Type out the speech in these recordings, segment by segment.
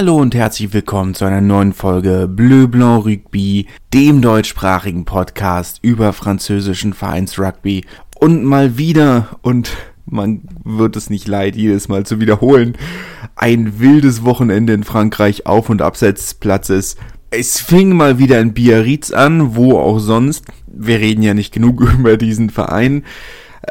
Hallo und herzlich willkommen zu einer neuen Folge Bleu Blanc Rugby, dem deutschsprachigen Podcast über französischen Vereinsrugby. Und mal wieder, und man wird es nicht leid, jedes Mal zu wiederholen, ein wildes Wochenende in Frankreich auf und abseits des Platzes. Es fing mal wieder in Biarritz an, wo auch sonst. Wir reden ja nicht genug über diesen Verein.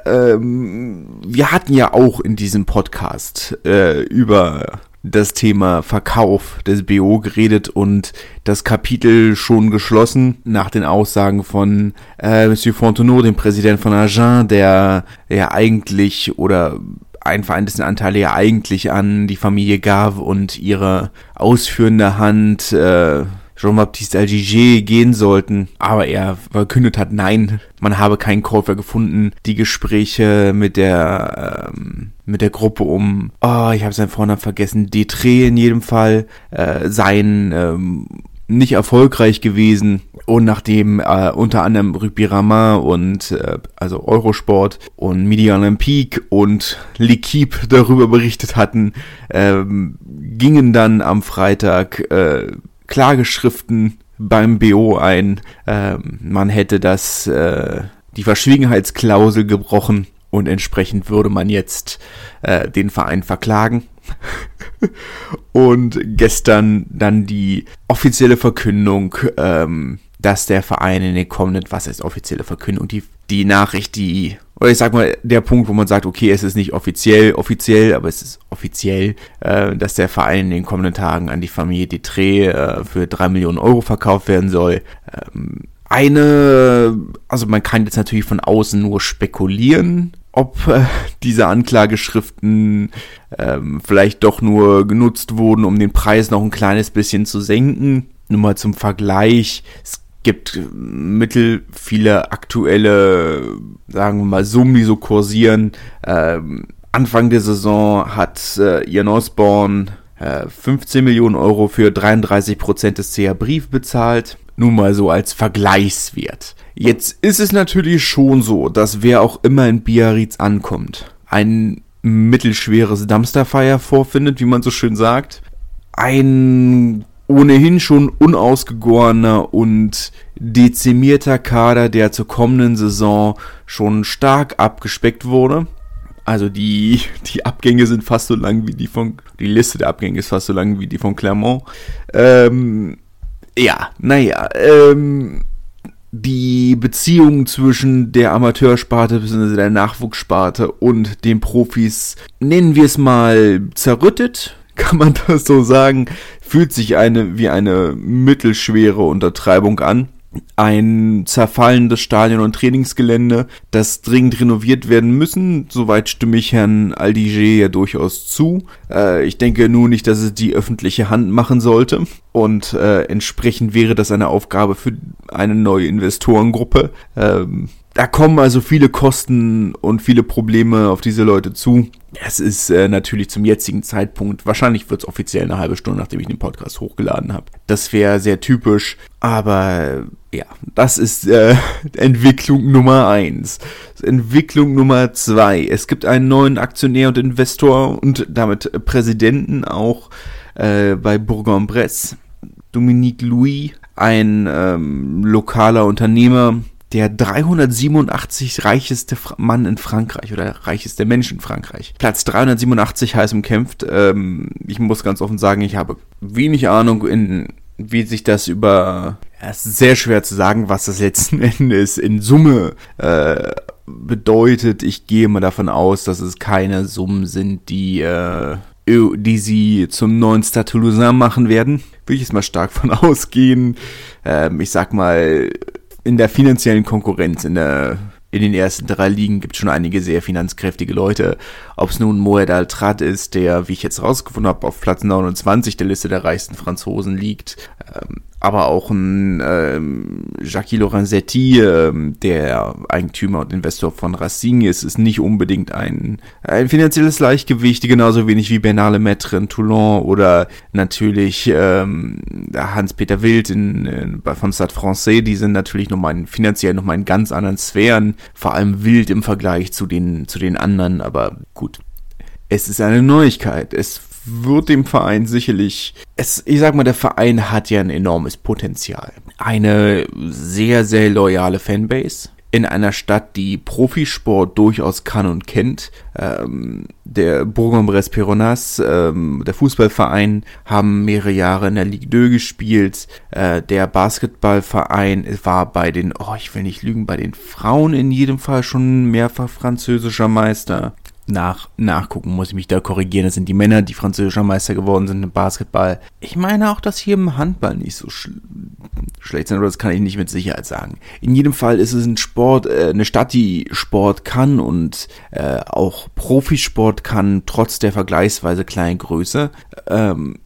Ähm, wir hatten ja auch in diesem Podcast äh, über das Thema Verkauf des BO geredet und das Kapitel schon geschlossen nach den Aussagen von äh, Monsieur Fontenot, dem Präsident von Agen, der ja eigentlich oder ein Verein dessen Anteile ja eigentlich an die Familie Gave und ihre ausführende Hand äh, Jean-Baptiste Algiger gehen sollten, aber er verkündet hat, nein, man habe keinen Käufer gefunden. Die Gespräche mit der ähm, mit der Gruppe um, oh, ich habe seinen Vornamen vergessen, Detre in jedem Fall, äh, seien ähm, nicht erfolgreich gewesen und nachdem äh, unter anderem Rugby-Rama und äh, also Eurosport und Midi Olympique und L'Equipe darüber berichtet hatten, ähm, gingen dann am Freitag äh, Klageschriften beim BO ein. Äh, man hätte das, äh, die Verschwiegenheitsklausel gebrochen und entsprechend würde man jetzt äh, den Verein verklagen. und gestern dann die offizielle Verkündung, ähm, dass der Verein in den kommenden, was ist offizielle Verkündung, die, die Nachricht, die oder ich sag mal, der Punkt, wo man sagt, okay, es ist nicht offiziell, offiziell, aber es ist offiziell, äh, dass der Verein in den kommenden Tagen an die Familie Detré äh, für drei Millionen Euro verkauft werden soll. Ähm, eine, also man kann jetzt natürlich von außen nur spekulieren, ob äh, diese Anklageschriften ähm, vielleicht doch nur genutzt wurden, um den Preis noch ein kleines bisschen zu senken. Nur mal zum Vergleich. Es gibt mittel viele aktuelle, sagen wir mal, Summen, die so kursieren. Ähm, Anfang der Saison hat äh, Ian Osborne äh, 15 Millionen Euro für 33 Prozent des CA Brief bezahlt. Nun mal so als Vergleichswert. Jetzt ist es natürlich schon so, dass wer auch immer in Biarritz ankommt, ein mittelschweres Dumpsterfire vorfindet, wie man so schön sagt. Ein ohnehin schon unausgegorener und dezimierter Kader, der zur kommenden Saison schon stark abgespeckt wurde. Also die, die Abgänge sind fast so lang wie die von, die Liste der Abgänge ist fast so lang wie die von Clermont. Ähm, ja, naja, ähm, die Beziehung zwischen der Amateursparte bzw. der Nachwuchssparte und den Profis, nennen wir es mal, zerrüttet, kann man das so sagen, fühlt sich eine wie eine mittelschwere Untertreibung an. Ein zerfallendes Stadion und Trainingsgelände, das dringend renoviert werden müssen. Soweit stimme ich Herrn Aldiger ja durchaus zu. Äh, ich denke nur nicht, dass es die öffentliche Hand machen sollte. Und äh, entsprechend wäre das eine Aufgabe für eine neue Investorengruppe. Ähm, da kommen also viele Kosten und viele Probleme auf diese Leute zu. Es ist äh, natürlich zum jetzigen Zeitpunkt, wahrscheinlich wird es offiziell eine halbe Stunde, nachdem ich den Podcast hochgeladen habe. Das wäre sehr typisch, aber ja, das ist äh, Entwicklung Nummer eins. Entwicklung Nummer zwei. Es gibt einen neuen Aktionär und Investor und damit Präsidenten auch äh, bei Bourg-en-Bresse. Dominique Louis, ein ähm, lokaler Unternehmer, der 387 reicheste Mann in Frankreich oder reicheste Mensch in Frankreich. Platz 387 heiß umkämpft. Ähm, ich muss ganz offen sagen, ich habe wenig Ahnung, in, wie sich das über. Es ist sehr schwer zu sagen, was das letzten Endes in Summe äh, bedeutet. Ich gehe mal davon aus, dass es keine Summen sind, die, äh, die sie zum neuen Stade Toulousain machen werden. Will ich jetzt mal stark von ausgehen. Ähm, ich sag mal in der finanziellen Konkurrenz, in der in den ersten drei Ligen gibt es schon einige sehr finanzkräftige Leute. Ob es nun Moed Altrat ist, der, wie ich jetzt rausgefunden habe, auf Platz 29 der Liste der reichsten Franzosen liegt. Ähm, aber auch ein ähm, Jacques Lorenzetti, ähm, der Eigentümer und Investor von Racing ist, ist nicht unbedingt ein, ein finanzielles Leichtgewicht, genauso wenig wie Bernard Lemaitre in Toulon oder natürlich ähm, Hans-Peter Wild in, in, von Stade Francais, die sind natürlich nochmal in, finanziell nochmal in ganz anderen Sphären, vor allem Wild im Vergleich zu den, zu den anderen, aber gut. Es ist eine Neuigkeit. Es wird dem Verein sicherlich, es, ich sag mal, der Verein hat ja ein enormes Potenzial. Eine sehr, sehr loyale Fanbase in einer Stadt, die Profisport durchaus kann und kennt. Ähm, der Bourg-en-Bresse Peronas, ähm, der Fußballverein, haben mehrere Jahre in der Ligue 2 gespielt. Äh, der Basketballverein war bei den, oh, ich will nicht lügen, bei den Frauen in jedem Fall schon mehrfach französischer Meister nach, nachgucken, muss ich mich da korrigieren. Das sind die Männer, die französischer Meister geworden sind im Basketball. Ich meine auch, dass hier im Handball nicht so schl schlecht sind, aber das kann ich nicht mit Sicherheit sagen. In jedem Fall ist es ein Sport, äh, eine Stadt, die Sport kann und äh, auch Profisport kann, trotz der vergleichsweise kleinen Größe. Ähm,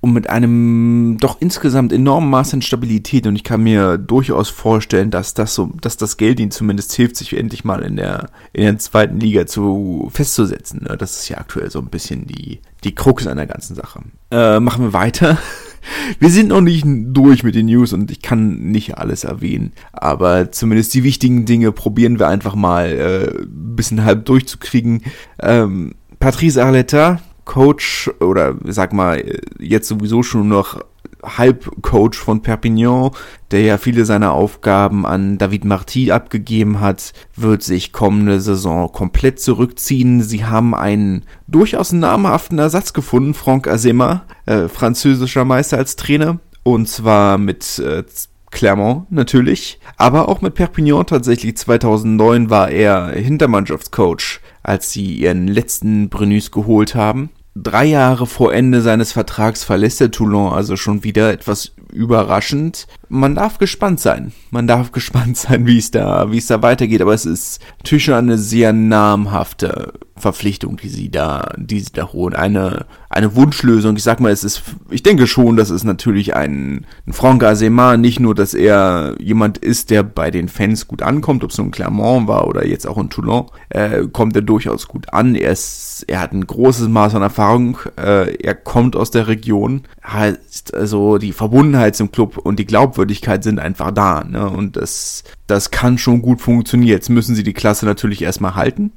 und mit einem doch insgesamt enormen Maß an Stabilität und ich kann mir durchaus vorstellen, dass das so, dass das Geld ihnen zumindest hilft, sich endlich mal in der in der zweiten Liga zu festzusetzen. Ne? Das ist ja aktuell so ein bisschen die die Krux an der ganzen Sache. Äh, machen wir weiter. Wir sind noch nicht durch mit den News und ich kann nicht alles erwähnen, aber zumindest die wichtigen Dinge probieren wir einfach mal äh, ein bisschen halb durchzukriegen. Ähm, Patrice Arletta, Coach oder sag mal jetzt sowieso schon noch Halbcoach von Perpignan, der ja viele seiner Aufgaben an David Marty abgegeben hat, wird sich kommende Saison komplett zurückziehen. Sie haben einen durchaus namhaften Ersatz gefunden, Franck Azema, äh, französischer Meister als Trainer, und zwar mit äh, Clermont natürlich, aber auch mit Perpignan tatsächlich. 2009 war er Hintermannschaftscoach, als sie ihren letzten Brennus geholt haben drei Jahre vor Ende seines Vertrags verlässt er Toulon also schon wieder etwas überraschend. Man darf gespannt sein. Man darf gespannt sein, wie es da, es da weitergeht. Aber es ist natürlich schon eine sehr namhafte Verpflichtung, die sie da, die sie da holen. Eine, eine Wunschlösung. Ich sag mal, es ist, ich denke schon, dass es natürlich ein, ein Franck Azema, nicht nur, dass er jemand ist, der bei den Fans gut ankommt, ob es nun Clermont war oder jetzt auch in Toulon, äh, kommt er durchaus gut an. Er ist, er hat ein großes Maß an Erfahrung. Äh, er kommt aus der Region. Heißt also, die Verbundenheit zum Club und die Glaubwürdigkeit sind einfach da, ne? Und das, das kann schon gut funktionieren. Jetzt müssen sie die Klasse natürlich erstmal halten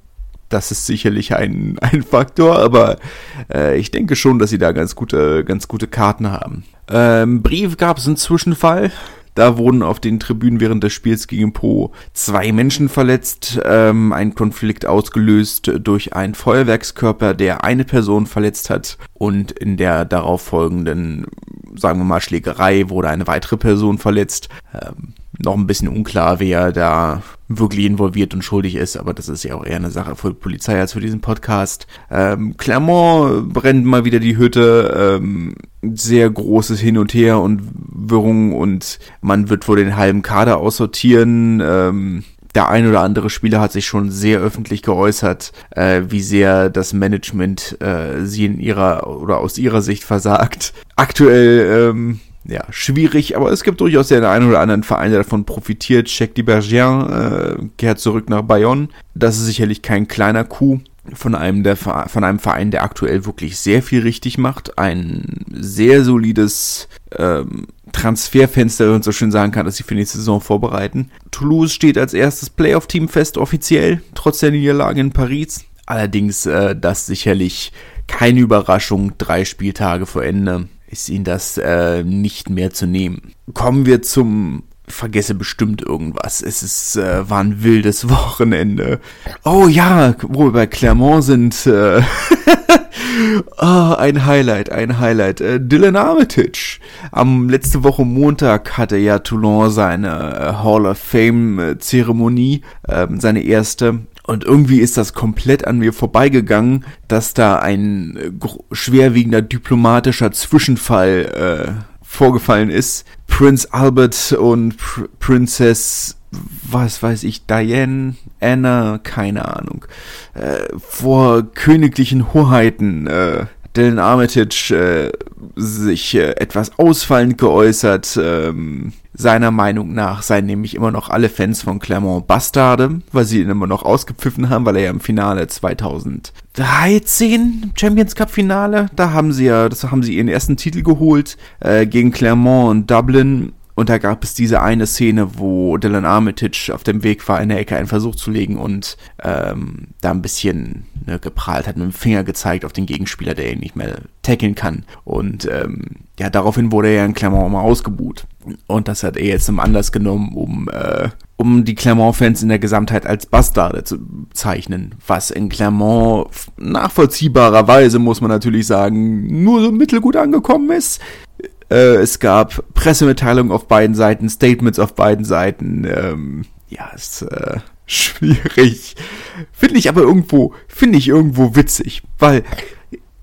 das ist sicherlich ein, ein Faktor, aber äh, ich denke schon, dass sie da ganz gute, ganz gute Karten haben. Ähm, Brief gab es einen Zwischenfall. Da wurden auf den Tribünen während des Spiels gegen Po zwei Menschen verletzt. Ähm, ein Konflikt ausgelöst durch einen Feuerwerkskörper, der eine Person verletzt hat. Und in der darauf folgenden, sagen wir mal, Schlägerei wurde eine weitere Person verletzt. Ähm, noch ein bisschen unklar, wer da wirklich involviert und schuldig ist, aber das ist ja auch eher eine Sache für die Polizei als für diesen Podcast. Ähm, Clermont brennt mal wieder die Hütte, ähm, sehr großes Hin und Her und Wirrung und man wird wohl den halben Kader aussortieren. Ähm, der ein oder andere Spieler hat sich schon sehr öffentlich geäußert, äh, wie sehr das Management äh, sie in ihrer oder aus ihrer Sicht versagt. Aktuell ähm, ja, schwierig, aber es gibt durchaus den einen oder anderen Verein, der davon profitiert. Check die Bergien äh, kehrt zurück nach Bayonne. Das ist sicherlich kein kleiner Coup von einem, der, von einem Verein, der aktuell wirklich sehr viel richtig macht. Ein sehr solides ähm, Transferfenster, wenn man so schön sagen kann, dass sie für die Saison vorbereiten. Toulouse steht als erstes Playoff-Team fest, offiziell, trotz der Niederlage in Paris. Allerdings äh, das sicherlich keine Überraschung, drei Spieltage vor Ende ist ihnen das äh, nicht mehr zu nehmen. Kommen wir zum vergesse bestimmt irgendwas. Es ist, äh, war ein wildes Wochenende. Oh ja, wo wir bei Clermont sind. Äh, oh, ein Highlight, ein Highlight. Äh, Dylan Armitage. Am letzte Woche Montag hatte ja Toulon seine äh, Hall of Fame äh, Zeremonie, äh, seine erste. Und irgendwie ist das komplett an mir vorbeigegangen, dass da ein äh, schwerwiegender diplomatischer Zwischenfall äh, vorgefallen ist. Prince Albert und Pr Princess, was weiß ich, Diane, Anna, keine Ahnung, äh, vor königlichen Hoheiten äh, Dylan Armitage äh, sich äh, etwas ausfallend geäußert. Ähm, seiner Meinung nach seien nämlich immer noch alle Fans von Clermont Bastarde, weil sie ihn immer noch ausgepfiffen haben, weil er ja im Finale 2013 Champions Cup Finale, da haben sie ja, das haben sie ihren ersten Titel geholt äh, gegen Clermont und Dublin Und da gab es diese eine Szene, wo Dylan Armitage auf dem Weg war, in der Ecke einen Versuch zu legen und ähm, da ein bisschen ne, geprahlt hat, mit dem Finger gezeigt auf den Gegenspieler, der ihn nicht mehr tackeln kann. Und ähm, ja, daraufhin wurde er ja in Clermont mal ausgebuht. Und das hat er jetzt zum Anlass genommen, um, äh, um die Clermont-Fans in der Gesamtheit als Bastarde zu zeichnen. Was in Clermont nachvollziehbarerweise, muss man natürlich sagen, nur so mittelgut angekommen ist. Äh, es gab Pressemitteilungen auf beiden Seiten, Statements auf beiden Seiten. Ähm, ja, ist äh, schwierig. Finde ich aber irgendwo, finde ich irgendwo witzig, weil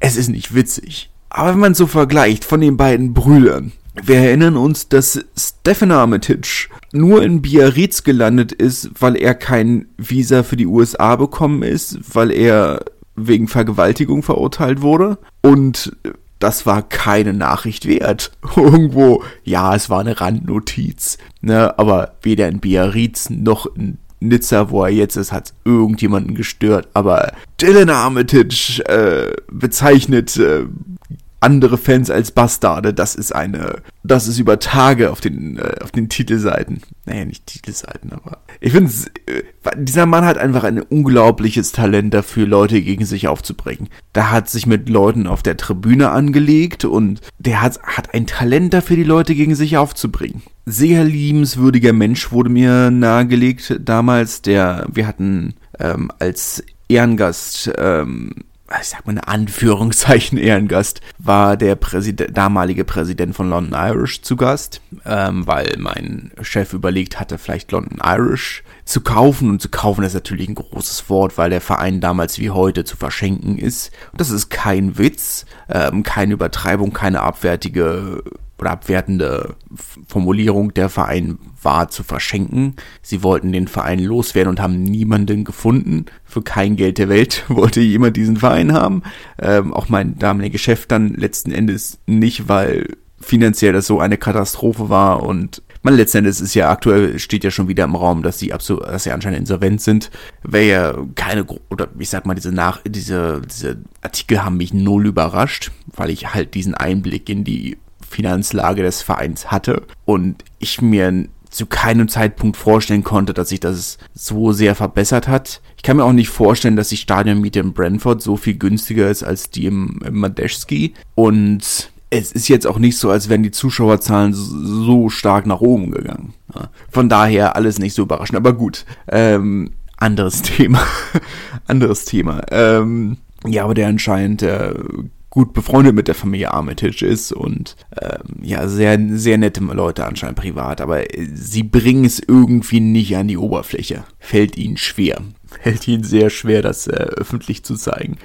es ist nicht witzig. Aber wenn man so vergleicht von den beiden Brüdern, wir erinnern uns, dass Stephen Armitage nur in Biarritz gelandet ist, weil er kein Visa für die USA bekommen ist, weil er wegen Vergewaltigung verurteilt wurde. Und das war keine Nachricht wert. Irgendwo, ja, es war eine Randnotiz. Ne, aber weder in Biarritz noch in Nizza, wo er jetzt ist, hat irgendjemanden gestört. Aber Dylan Armitage äh, bezeichnet äh, andere Fans als Bastarde, das ist eine, das ist über Tage auf den, äh, auf den Titelseiten. Naja, nicht Titelseiten, aber ich finde, äh, dieser Mann hat einfach ein unglaubliches Talent dafür, Leute gegen sich aufzubringen. Da hat sich mit Leuten auf der Tribüne angelegt und der hat, hat ein Talent dafür, die Leute gegen sich aufzubringen. Sehr liebenswürdiger Mensch wurde mir nahegelegt damals, der, wir hatten ähm, als Ehrengast ähm, ich sag mal in Anführungszeichen Ehrengast, war der Präsident, damalige Präsident von London Irish zu Gast, ähm, weil mein Chef überlegt hatte, vielleicht London Irish zu kaufen. Und zu kaufen ist natürlich ein großes Wort, weil der Verein damals wie heute zu verschenken ist. Und das ist kein Witz, ähm, keine Übertreibung, keine abwertige oder abwertende Formulierung, der Verein war zu verschenken. Sie wollten den Verein loswerden und haben niemanden gefunden. Für kein Geld der Welt wollte jemand diesen Verein haben. Ähm, auch mein damaliger Chef dann letzten Endes nicht, weil finanziell das so eine Katastrophe war und man letzten Endes ist ja aktuell steht ja schon wieder im Raum, dass sie absolut, dass sie anscheinend insolvent sind. Wäre ja keine oder ich sag mal diese nach diese diese Artikel haben mich null überrascht, weil ich halt diesen Einblick in die Finanzlage des Vereins hatte und ich mir zu keinem Zeitpunkt vorstellen konnte, dass sich das so sehr verbessert hat. Ich kann mir auch nicht vorstellen, dass die Stadionmiete in Brentford so viel günstiger ist als die im, im Madeshki. Und es ist jetzt auch nicht so, als wären die Zuschauerzahlen so stark nach oben gegangen. Von daher alles nicht so überraschend. Aber gut, ähm, anderes Thema. anderes Thema. Ähm, ja, aber der anscheinend äh, gut befreundet mit der Familie Armitage ist und ähm, ja, sehr, sehr nette Leute anscheinend privat, aber sie bringen es irgendwie nicht an die Oberfläche. Fällt ihnen schwer. Fällt ihnen sehr schwer, das äh, öffentlich zu zeigen.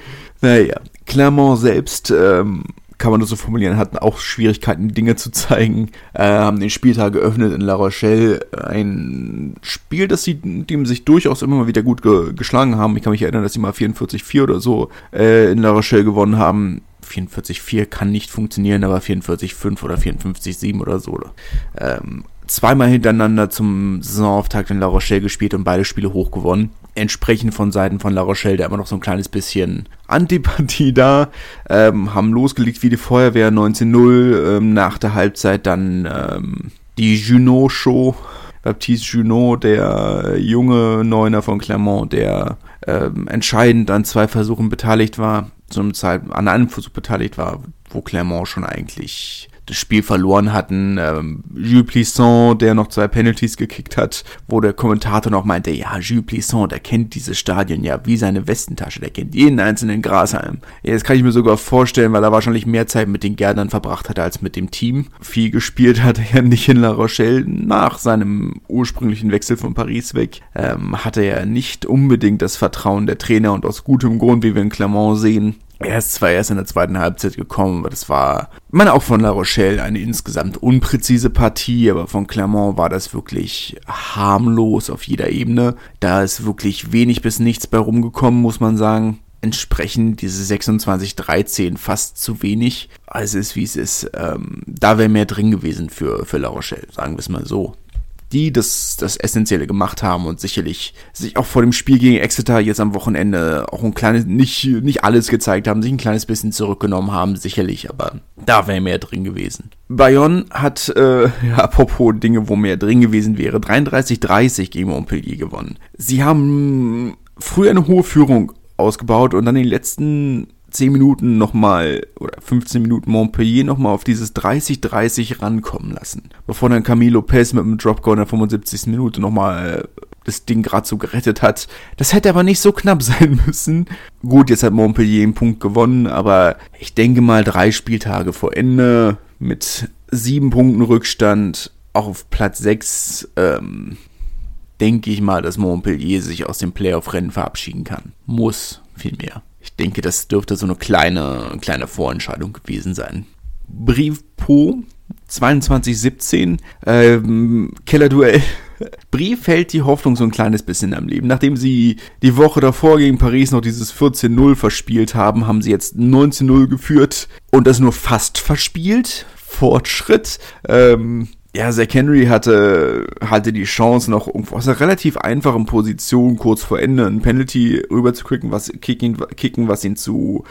Naja, Clermont selbst ähm, kann man das so formulieren, hatten auch Schwierigkeiten, Dinge zu zeigen, äh, haben den Spieltag geöffnet in La Rochelle. Ein Spiel, das sie, dem sich durchaus immer mal wieder gut ge geschlagen haben. Ich kann mich erinnern, dass sie mal 44-4 oder so äh, in La Rochelle gewonnen haben. 44,4 kann nicht funktionieren, aber 44,5 oder 54,7 oder so. Ähm, zweimal hintereinander zum Saisonauftakt in La Rochelle gespielt und beide Spiele hoch gewonnen. Entsprechend von Seiten von La Rochelle, da immer noch so ein kleines bisschen Antipathie da. Ähm, haben losgelegt wie die Feuerwehr 19-0. Ähm, nach der Halbzeit dann ähm, die Junot Show. Baptiste Junot, der junge Neuner von Clermont, der ähm, entscheidend an zwei Versuchen beteiligt war, zu einem Zeit an einem Versuch beteiligt war, wo Clermont schon eigentlich das Spiel verloren hatten. Ähm, Jules Plisson, der noch zwei Penalties gekickt hat, wo der Kommentator noch meinte, ja, Jules Plisson, der kennt dieses Stadion ja wie seine Westentasche, der kennt jeden einzelnen Grashalm. Ja, das kann ich mir sogar vorstellen, weil er wahrscheinlich mehr Zeit mit den Gärtnern verbracht hatte als mit dem Team. Viel gespielt hat er nicht in La Rochelle. Nach seinem ursprünglichen Wechsel von Paris weg ähm, hatte er nicht unbedingt das Vertrauen der Trainer und aus gutem Grund, wie wir in Clermont sehen, er ist zwar erst in der zweiten Halbzeit gekommen, aber das war, ich meine, auch von La Rochelle eine insgesamt unpräzise Partie, aber von Clermont war das wirklich harmlos auf jeder Ebene. Da ist wirklich wenig bis nichts bei rumgekommen, muss man sagen. Entsprechend diese 26-13 fast zu wenig. Also ist wie es ist. Ähm, da wäre mehr drin gewesen für, für La Rochelle, sagen wir es mal so die das, das Essentielle gemacht haben und sicherlich sich auch vor dem Spiel gegen Exeter jetzt am Wochenende auch ein kleines, nicht, nicht alles gezeigt haben, sich ein kleines bisschen zurückgenommen haben, sicherlich, aber da wäre mehr drin gewesen. Bayonne hat, äh, ja, apropos Dinge, wo mehr drin gewesen wäre, 33-30 gegen Montpellier gewonnen. Sie haben früher eine hohe Führung ausgebaut und dann in den letzten 10 Minuten nochmal oder 15 Minuten Montpellier nochmal auf dieses 30-30 rankommen lassen. Bevor dann Camilo Lopez mit dem Dropgoal in der 75. Minute nochmal äh, das Ding gerade so gerettet hat. Das hätte aber nicht so knapp sein müssen. Gut, jetzt hat Montpellier einen Punkt gewonnen, aber ich denke mal drei Spieltage vor Ende mit sieben Punkten Rückstand auch auf Platz 6, ähm, denke ich mal, dass Montpellier sich aus dem Playoff-Rennen verabschieden kann. Muss vielmehr. Ich denke, das dürfte so eine kleine, kleine Vorentscheidung gewesen sein. Brief Po 2217, ähm, Kellerduell. Brief hält die Hoffnung so ein kleines bisschen am Leben. Nachdem sie die Woche davor gegen Paris noch dieses 14-0 verspielt haben, haben sie jetzt 19-0 geführt und das nur fast verspielt. Fortschritt. Ähm, ja, Zach Henry hatte, hatte die Chance, noch irgendwo aus einer relativ einfachen Position kurz vor Ende ein Penalty rüber zu kicken, was, kicken, kicken, was ihn zu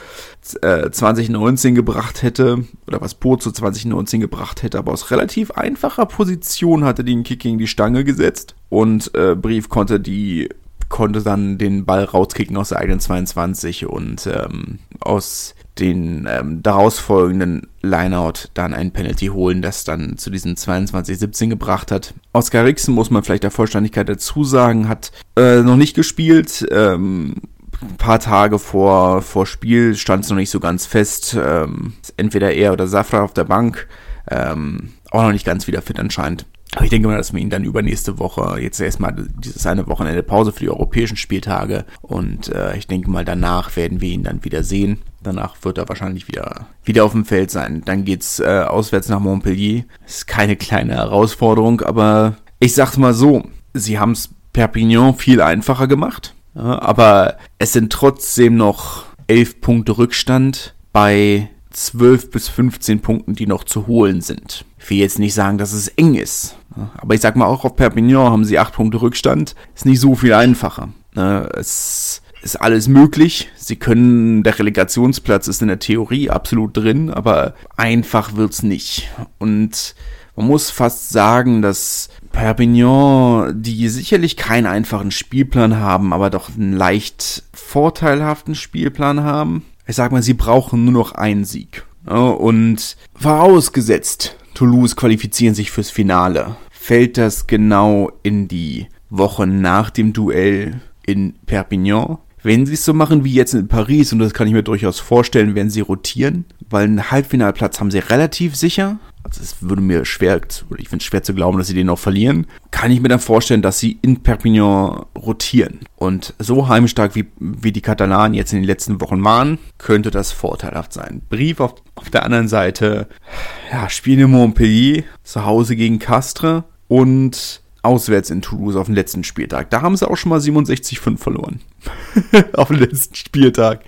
äh, 2019 gebracht hätte, oder was Po zu 2019 gebracht hätte, aber aus relativ einfacher Position hatte den Kick gegen die Stange gesetzt und äh, Brief konnte die konnte dann den Ball rauskicken aus der eigenen 22 und ähm, aus den ähm, daraus folgenden Lineout dann ein Penalty holen, das dann zu diesem 22-17 gebracht hat. Oscar Rixen, muss man vielleicht der Vollständigkeit dazu sagen, hat äh, noch nicht gespielt. Ähm, ein paar Tage vor, vor Spiel stand es noch nicht so ganz fest. Ähm, entweder er oder Safra auf der Bank. Ähm, auch noch nicht ganz wieder fit anscheinend. Aber ich denke mal, dass wir ihn dann übernächste Woche, jetzt erstmal dieses eine Wochenende Pause für die europäischen Spieltage und äh, ich denke mal, danach werden wir ihn dann wieder sehen. Danach wird er wahrscheinlich wieder, wieder auf dem Feld sein. Dann geht's äh, auswärts nach Montpellier. Ist keine kleine Herausforderung, aber ich sag's mal so, sie haben's Perpignan viel einfacher gemacht, ja, aber es sind trotzdem noch elf Punkte Rückstand bei 12 bis 15 Punkten, die noch zu holen sind. Ich will jetzt nicht sagen, dass es eng ist. Aber ich sag mal, auch auf Perpignan haben sie 8 Punkte Rückstand. Ist nicht so viel einfacher. Ne, es ist alles möglich. Sie können, der Relegationsplatz ist in der Theorie absolut drin, aber einfach wird's nicht. Und man muss fast sagen, dass Perpignan, die sicherlich keinen einfachen Spielplan haben, aber doch einen leicht vorteilhaften Spielplan haben, ich sag mal, sie brauchen nur noch einen Sieg. Und vorausgesetzt, Toulouse qualifizieren sich fürs Finale, fällt das genau in die Woche nach dem Duell in Perpignan. Wenn sie es so machen wie jetzt in Paris, und das kann ich mir durchaus vorstellen, werden sie rotieren, weil einen Halbfinalplatz haben sie relativ sicher. Also es würde mir schwer, ich finde es schwer zu glauben, dass sie den noch verlieren. Kann ich mir dann vorstellen, dass sie in Perpignan rotieren. Und so heimstark wie, wie die Katalanen jetzt in den letzten Wochen waren, könnte das vorteilhaft sein. Brief auf, auf der anderen Seite, ja, spielen in Montpellier, zu Hause gegen Castres und auswärts in Toulouse auf dem letzten Spieltag. Da haben sie auch schon mal 67-5 verloren. auf dem letzten Spieltag.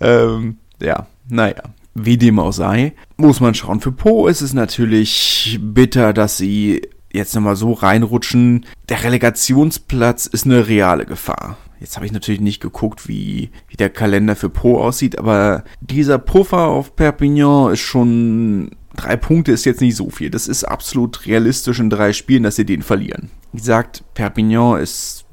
Ähm, ja, naja. Wie dem auch sei, muss man schauen. Für Po ist es natürlich bitter, dass sie jetzt nochmal so reinrutschen. Der Relegationsplatz ist eine reale Gefahr. Jetzt habe ich natürlich nicht geguckt, wie, wie der Kalender für Po aussieht, aber dieser Puffer auf Perpignan ist schon drei Punkte ist jetzt nicht so viel. Das ist absolut realistisch in drei Spielen, dass sie den verlieren. Wie gesagt, Perpignan ist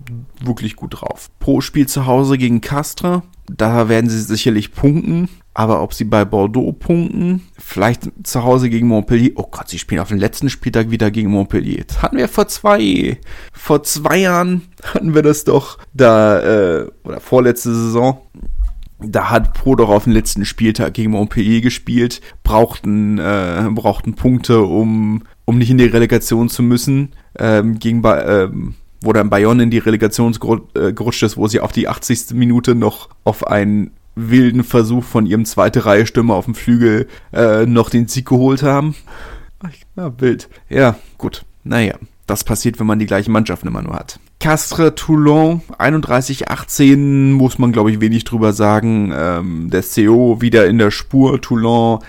wirklich gut drauf. Pro Spiel zu Hause gegen Castres, da werden sie sicherlich punkten. Aber ob sie bei Bordeaux punkten, vielleicht zu Hause gegen Montpellier. Oh Gott, sie spielen auf dem letzten Spieltag wieder gegen Montpellier. Das hatten wir vor zwei, vor zwei Jahren hatten wir das doch da, äh, oder vorletzte Saison da hat Pro doch auf dem letzten Spieltag gegen Montpellier gespielt, brauchten, äh, brauchten Punkte, um, um nicht in die Relegation zu müssen. Ähm, gegen ba ähm, wo dann Bayonne in die Relegation äh, gerutscht ist, wo sie auf die 80. Minute noch auf einen wilden Versuch von ihrem zweite Reihe Stürmer auf dem Flügel äh, noch den Sieg geholt haben. Ja, wild. Ja, gut. Naja, das passiert, wenn man die gleiche Mannschaft immer nur hat. Castres Toulon 31-18 muss man glaube ich wenig drüber sagen. Ähm, der CO wieder in der Spur. Toulon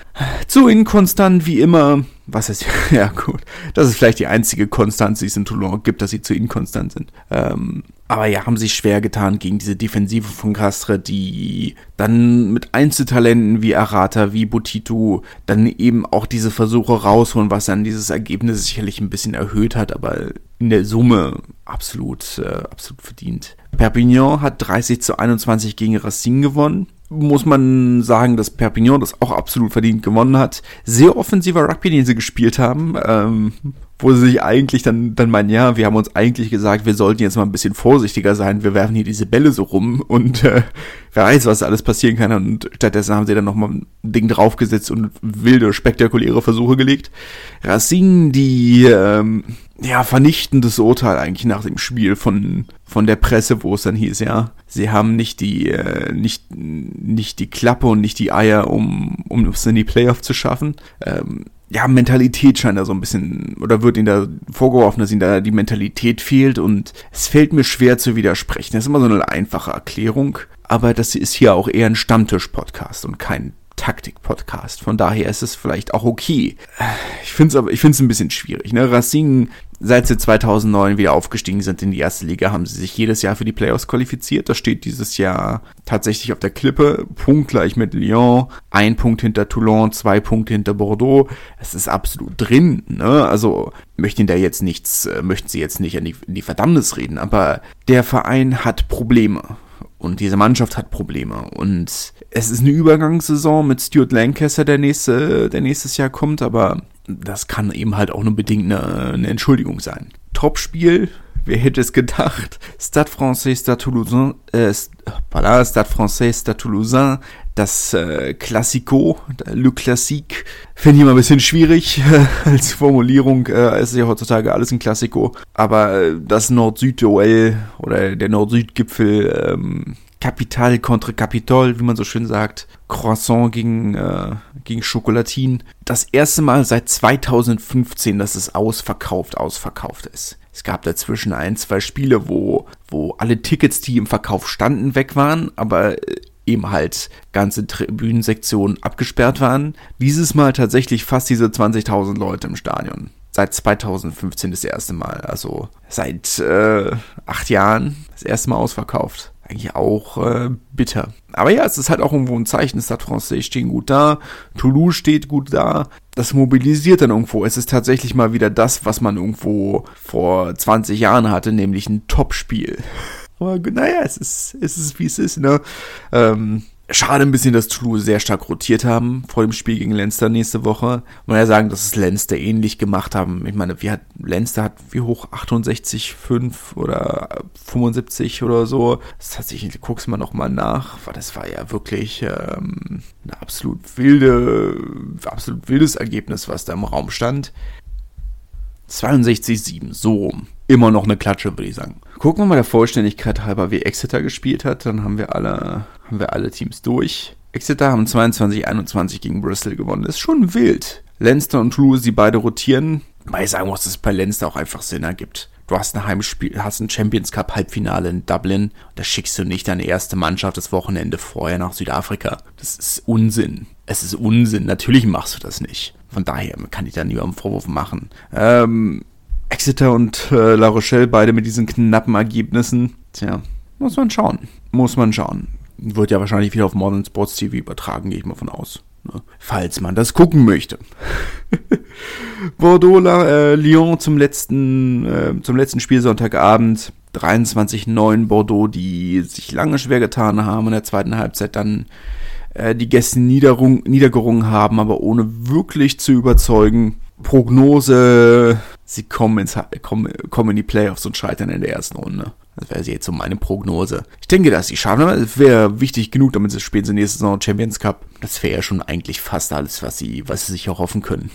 zu inkonstant wie immer. Was ist, ja gut, das ist vielleicht die einzige Konstanz, die es in Toulon gibt, dass sie zu inkonstant sind. Ähm, aber ja, haben sich schwer getan gegen diese Defensive von Castre, die dann mit Einzeltalenten wie Arata, wie Butito, dann eben auch diese Versuche rausholen, was dann dieses Ergebnis sicherlich ein bisschen erhöht hat, aber in der Summe absolut, äh, absolut verdient. Perpignan hat 30 zu 21 gegen Racine gewonnen muss man sagen, dass Perpignan das auch absolut verdient gewonnen hat. Sehr offensiver Rugby, den sie gespielt haben. Ähm, wo sie sich eigentlich dann, dann meinen, ja, wir haben uns eigentlich gesagt, wir sollten jetzt mal ein bisschen vorsichtiger sein, wir werfen hier diese Bälle so rum und äh, wer weiß, was alles passieren kann. Und stattdessen haben sie dann nochmal ein Ding draufgesetzt und wilde, spektakuläre Versuche gelegt. Racine, die ähm, ja, vernichtendes Urteil eigentlich nach dem Spiel von, von der Presse, wo es dann hieß, ja, sie haben nicht die, äh, nicht, nicht die Klappe und nicht die Eier, um, um es in die Playoff zu schaffen. Ähm, ja, Mentalität scheint da so ein bisschen, oder wird ihnen da vorgeworfen, dass ihnen da die Mentalität fehlt und es fällt mir schwer zu widersprechen. Das ist immer so eine einfache Erklärung, aber das ist hier auch eher ein Stammtisch-Podcast und kein Taktik-Podcast. Von daher ist es vielleicht auch okay. Ich finde es aber, ich finde es ein bisschen schwierig. Ne? Racing, seit sie 2009 wieder aufgestiegen sind in die erste Liga, haben sie sich jedes Jahr für die Playoffs qualifiziert. Das steht dieses Jahr tatsächlich auf der Klippe. Punktgleich mit Lyon, ein Punkt hinter Toulon, zwei Punkte hinter Bordeaux. Es ist absolut drin. Ne? Also möchten da jetzt nichts, äh, möchten sie jetzt nicht in die, in die Verdammnis reden, aber der Verein hat Probleme. Und diese Mannschaft hat Probleme. Und es ist eine Übergangssaison mit Stuart Lancaster, der nächste, der nächstes Jahr kommt, aber das kann eben halt auch nur bedingt eine, eine Entschuldigung sein. Topspiel, wer hätte es gedacht? Stade Français, Stade Toulousain, äh, voilà, Stade Français, Stade Toulousain, das äh, Classico, Le Classique, finde ich immer ein bisschen schwierig äh, als Formulierung. Äh, es ist ja heutzutage alles ein Klassiko. Aber äh, das Nord-Süd-Duell oder der Nord-Süd-Gipfel, ähm, Capital contre Capitol, wie man so schön sagt, Croissant gegen, äh, gegen Schokolatin. Das erste Mal seit 2015, dass es ausverkauft, ausverkauft ist. Es gab dazwischen ein, zwei Spiele, wo, wo alle Tickets, die im Verkauf standen, weg waren, aber äh, eben halt ganze Tribünensektionen abgesperrt waren. Dieses Mal tatsächlich fast diese 20.000 Leute im Stadion. Seit 2015 das erste Mal. Also seit äh, acht Jahren das erste Mal ausverkauft. Eigentlich auch äh, bitter. Aber ja, es ist halt auch irgendwo ein Zeichen. Stade Francais stehen gut da. Toulouse steht gut da. Das mobilisiert dann irgendwo. Es ist tatsächlich mal wieder das, was man irgendwo vor 20 Jahren hatte, nämlich ein Topspiel. Aber naja, es ist, es ist wie es ist, ne? Ähm, Schade ein bisschen, dass Toulouse sehr stark rotiert haben vor dem Spiel gegen Leinster nächste Woche. Man ja sagen, dass es Leinster ähnlich gemacht haben. Ich meine, wie hat Leinster hat wie hoch 68, 5 oder 75 oder so. Das hat sich, guck's mal nochmal nach, weil das war ja wirklich ähm, ein absolut wilde, absolut wildes Ergebnis, was da im Raum stand. 62-7, so rum. Immer noch eine Klatsche, würde ich sagen. Gucken wir mal der Vollständigkeit halber, wie Exeter gespielt hat. Dann haben wir alle, haben wir alle Teams durch. Exeter haben 22-21 gegen Bristol gewonnen. Das ist schon wild. Leinster und Toulouse, die beide rotieren. Weil ich sagen muss, dass es bei Leinster auch einfach Sinn ergibt. Du hast ein Heimspiel, hast ein Champions Cup Halbfinale in Dublin. Da schickst du nicht deine erste Mannschaft das Wochenende vorher nach Südafrika. Das ist Unsinn. Es ist Unsinn. Natürlich machst du das nicht. Von daher kann ich da niemandem Vorwurf machen. Ähm, Exeter und äh, La Rochelle beide mit diesen knappen Ergebnissen. Tja, muss man schauen. Muss man schauen. Wird ja wahrscheinlich wieder auf Modern Sports TV übertragen, gehe ich mal von aus. Ne? Falls man das gucken möchte. Bordeaux, äh, Lyon zum letzten, äh, zum letzten Spielsonntagabend. 23-9 Bordeaux, die sich lange schwer getan haben in der zweiten Halbzeit dann äh, die Gäste niedergerungen haben, aber ohne wirklich zu überzeugen. Prognose, sie kommen, ins, kommen, kommen in die Playoffs und scheitern in der ersten Runde. Das wäre jetzt so meine Prognose. Ich denke, dass sie schaffen. Es wäre wichtig genug, damit sie spielen sie nächste Saison Champions Cup. Das wäre ja schon eigentlich fast alles, was sie, was sie sich erhoffen können.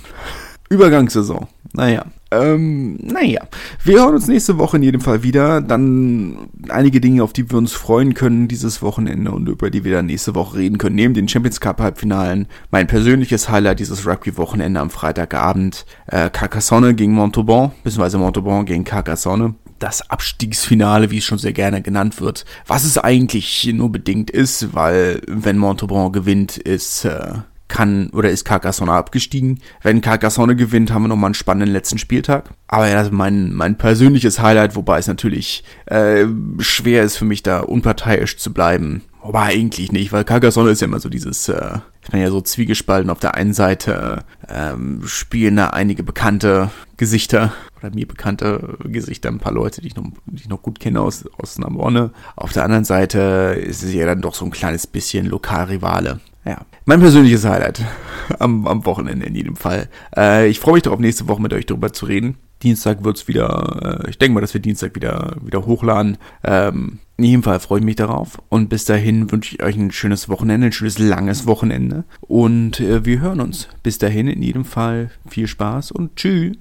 Übergangssaison. Naja. Ähm, naja. Wir hören uns nächste Woche in jedem Fall wieder. Dann einige Dinge, auf die wir uns freuen können dieses Wochenende und über die wir dann nächste Woche reden können. Neben den Champions Cup Halbfinalen. Mein persönliches Highlight dieses Rugby-Wochenende am Freitagabend. Äh, Carcassonne gegen Montauban, beziehungsweise Montauban gegen Carcassonne das Abstiegsfinale, wie es schon sehr gerne genannt wird. Was es eigentlich nur bedingt ist, weil wenn Montauban gewinnt, ist äh, kann oder ist Carcassonne abgestiegen. Wenn Carcassonne gewinnt, haben wir nochmal einen spannenden letzten Spieltag. Aber ja, also mein, mein persönliches Highlight, wobei es natürlich äh, schwer ist für mich da unparteiisch zu bleiben. Wobei eigentlich nicht, weil Carcassonne ist ja immer so dieses, äh, ich bin ja so zwiegespalten. Auf der einen Seite ähm, spielen da einige bekannte Gesichter oder mir bekannte Gesichter, ein paar Leute, die ich noch, die ich noch gut kenne aus, aus Namorne. Auf der anderen Seite ist es ja dann doch so ein kleines bisschen Lokalrivale. Ja, mein persönliches Highlight am, am Wochenende in jedem Fall. Äh, ich freue mich darauf, nächste Woche mit euch darüber zu reden. Dienstag wird's wieder, äh, ich denke mal, dass wir Dienstag wieder, wieder hochladen. Ähm, in jedem Fall freue ich mich darauf. Und bis dahin wünsche ich euch ein schönes Wochenende, ein schönes langes Wochenende. Und äh, wir hören uns. Bis dahin in jedem Fall viel Spaß und tschüss.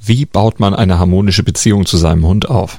Wie baut man eine harmonische Beziehung zu seinem Hund auf?